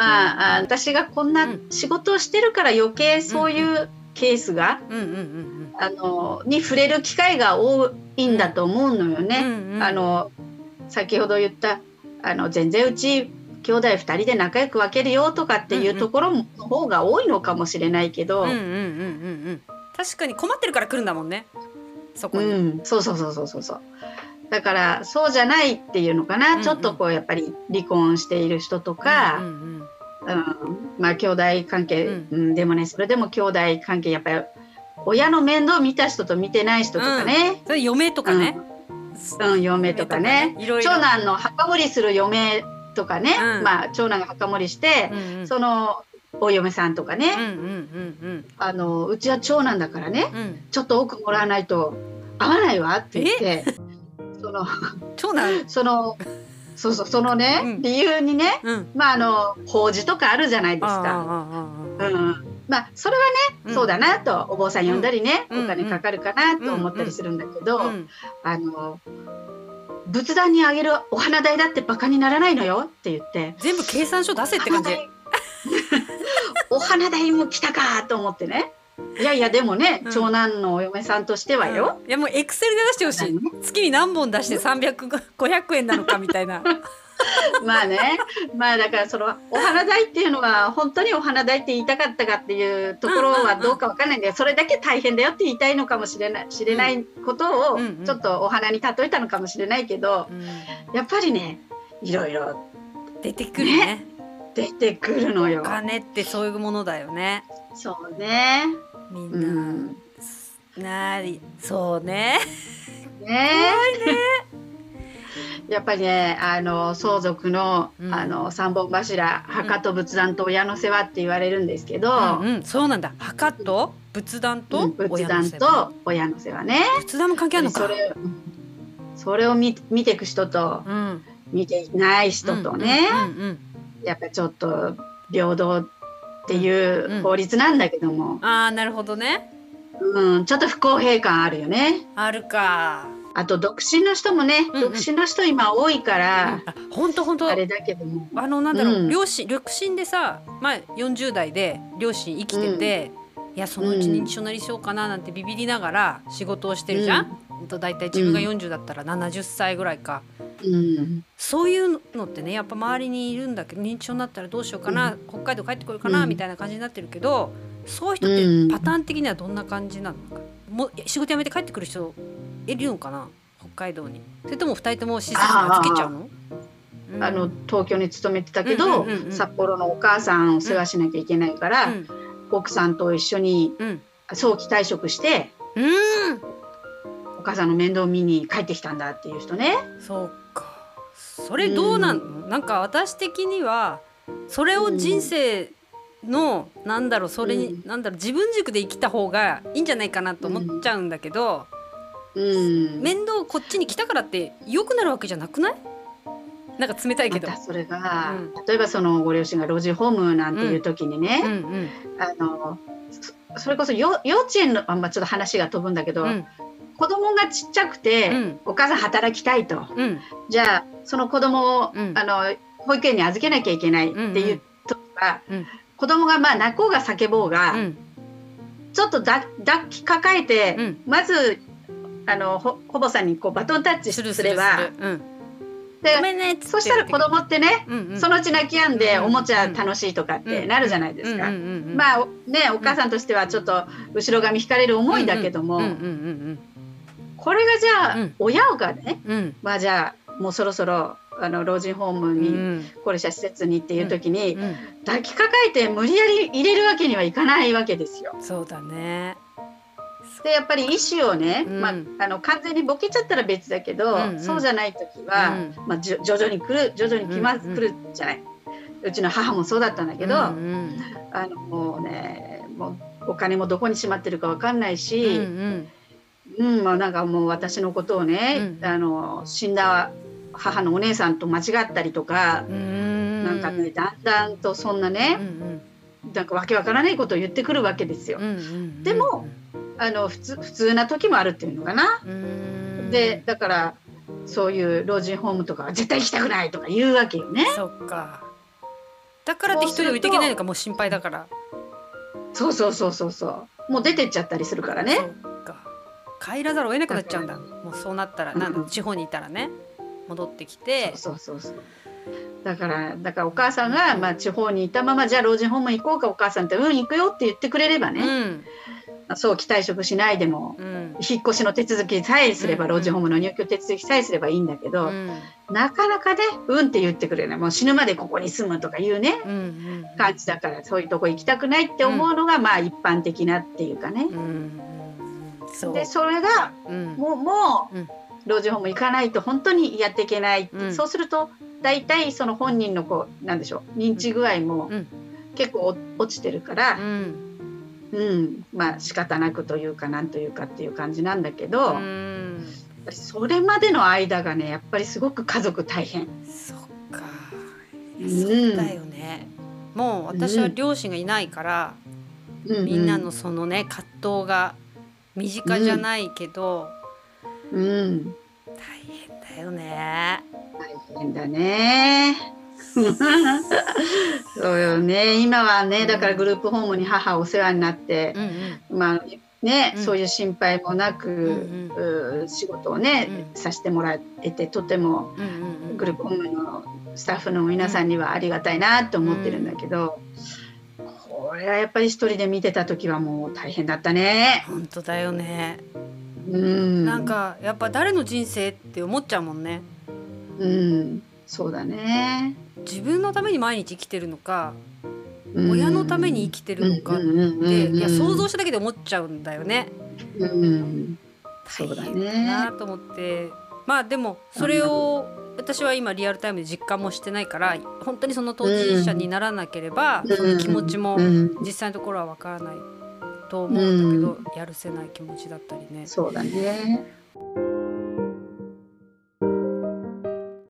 まああ私がこんなうん仕事をしてるから余計そういうケースが、あのに触れる機会が多いんだと思うのようん。ね。あの先ほど言ったあの全然うち兄弟2人で仲良く分けるよとかっていうところの方が多いのかもしれないけど。確かに困ってるから来るんだもんね。そこに。うん、そうそうそうそうそうそう。だからそうじゃないっていうのかな、うんうんちょっとこうやっぱり離婚している人とか、うんうんうんまあ兄弟関係、ううんでもねそれでも兄弟関係やっぱり親の面倒見た人と見てない人とかね、それ嫁とかね。うん。嫁とかね。いろいろ。長男の墓守りする嫁とかね、うん。まあ長男が墓守りしてう、んうん。そのお嫁さんとかね、うんうんうんあのうちは長男だからね。うん。うん。ちょっと多くもらわないと合わないわって言って。その長男？そのそうそうそのね、うん。理由にねうん。まああの法事とかあるじゃないですか。うん、まあそれはね、ん。そうだなとお坊さん呼んだりね、うん。お金かかるかなと思ったりするんだけど、うん。あの仏壇にあげるお花代だってバカにならないのよって言って。全部計算書出せって感じ。お花代も来たかと思ってねいやいやでもね、うん長男のお嫁さんとしてはよ、いやもうエクセルで出してほしい。月に何本出して300、500円なのかみたいな。まあねまあだからそのお花代っていうのは本当にお花代って言いたかったかっていうところはどうかわかんないんだけどそれだけ大変だよって言いたいのかもしれない知れないことをうんうんちょっとお花に例えたのかもしれないけどうんやっぱりねいろいろ出てくるね。出てくるのよお。金ってそういうものだよね。そうね。みうんん。な。なり、そうね。ねやっぱりねあの相続の,、うんあの三本柱墓と仏壇と親の世話って言われるんですけど、うんうん、そうなんだ。墓と仏壇うとん仏親の壇世話。と親の世話ね。仏壇も関係あるのか。それそれを見見ていく人とうん。見ていない人とね、うんやっぱりちょっと平等っていうんう法律なんだけども、うん。ああ、なるほどね。うん、ちょっと不公平感あるよね。あるか。あと独身の人もね、うんうん独身の人今多いから、あ、本当本当。あれだけども、あのなんだろう、うん両親独身でさ、まあ40代で両親生きてて、いやそのうち認知症なりしようかななんてビビりながら仕事をしてるじゃん。と大体自分が40だったら70歳ぐらいか。うん、そういうのってねやっぱ周りにいるんだけど認知症になったらどうしようかな、北海道帰ってこようかな、うん。みたいな感じになってるけどそういう人うん。ってパターン的にはどんな感じなのか、もう仕事辞めて帰ってくる人いるのかな？北海道に。それとも二人とも施設に預けちゃうの？うん。あの東京に勤めてたけど、うんうんうんうん札幌のお母さんを世話しなきゃいけないから、うん奥さんと一緒にうん早期退職してうんお母さんの面倒見に帰ってきたんだっていう人ね。そうか。それどうなんの、なんか私的にはそれを人生の、なんだろうそれに、うん。なんだろう自分軸で生きた方がいいんじゃないかなと思っちゃうんだけど、うん、面倒こっちに来たからって良くなるわけじゃなくない？なんか冷たいけど。またそれが、う例えばそのご両親が老人ホームなんていう時にね、うん。うんあのそそれこそよ幼稚園のあんまちょっと話が飛ぶんだけど、うん子供がちっちゃくて、うん。お母さん働きたいと。うん。じゃあその子供を、うん。あの保育園に預けなきゃいけないっていう時は、うん。子供がまあ泣こうが叫ぼうが、うん。ちょっとだ抱きかかえて、うん。まずあのほほぼさんにこうバトンタッチすればでごめんねそしたら子供ってね、うんうん。そのうち泣き止んで、うんおもちゃ楽しいとかってなるじゃないですか。うんうんうんうん。まあねお母さんとしてはちょっと後ろ髪引かれる思いだけども、うんうんうんこれがじゃあ、うん。親がねうん。うんまあじゃあもうそろそろあの老人ホームうん。うに、ん高齢者施設にっていう時に、うん。抱きかかえて無理やり入れるわけにはいかないわけですよ。そうだね。でやっぱり意思をね、うん。まあ、あの完全にボケちゃったら別だけど、うんうん。そうじゃない時は、まあ、徐々に来る徐々に来ます、うんうん。来るじゃない。うちの母もそうだったんだけど、うんうん。あのもうねもうお金もどこにしまってるかわかんないうんし、うんうんまあ、なんかもう私のことをね、うんあの死んだ母のお姉さんと間違ったりとか、うん。なんかねだんだんとそんなうんね、うん。なんかわけわからないことを言ってくるわけですよ。うんうんでもあの普通普通な時もあるっていうのかな。うん。でだからそういう老人ホームとかは絶対行きたくないとか言うわけよね。そっか。だからって一人で置いていけないのかもう心配だから。そうそうそうそうそう。もう出てっちゃったりするからね帰らざるを得なくなっちゃうんだ。もうそうなったらなんだ地方にいたらね戻ってきて。そうそうそうだからだからお母さんが、まあ、地方にいたままじゃあ老人ホーム行こうかお母さんってうん行くよって言ってくれればね、うん。早期退職しないでもうん。引っ越しの手続きさえすれば、うん老人ホームの入居手続きさえすればいいんだけど、うん。なかなかねうんって言ってくれないもう死ぬまでここに住むとかいうね。うんうん感じだからそういうとこ行きたくないって思うのが、まあ一般的なっていうかね。そう。でそれがうん。もうもう、うん。老人ホーム行かないと本当にやっていけないうん。そうすると大体その本人のこうなんでしょう認知具合もうん。結構お落ちてるからう、んうんまあ仕方なくというかなんというかっていう感じなんだけど、うん。それまでの間がねやっぱりすごく家族大変。そっか。そうだよね。もう私は両親がいないからみんなのそのね葛藤が身近じゃないけどうん。大変だよね。大変だね。そうよね。今はねだからグループホームに母お世話になってう、んまあね、うん。そういう心配もなく、んう仕事をね、うさせてもらえてとてもうんうんうん。グループホームのスタッフの皆さんにはありがたいなと思ってるんだけど、これはやっぱり一人で見てた時はもう大変だったね。本当だよね。うん、なんかやっぱ誰の人生って思っちゃうもんね。うん、そうだね。自分のために毎日生きてるのかうん。親のために生きてるのかってうんいや想像しただけで思っちゃうんだよね。うん、そうだ大変だね。なと思って。まあでもそれを私は今リアルタイムで実感もしてないから本当にその当事者にならなければ、うんその気持ちもうん、実際のところはわからないと思うんだけど、やるせない気持ちだったりね。そうだね。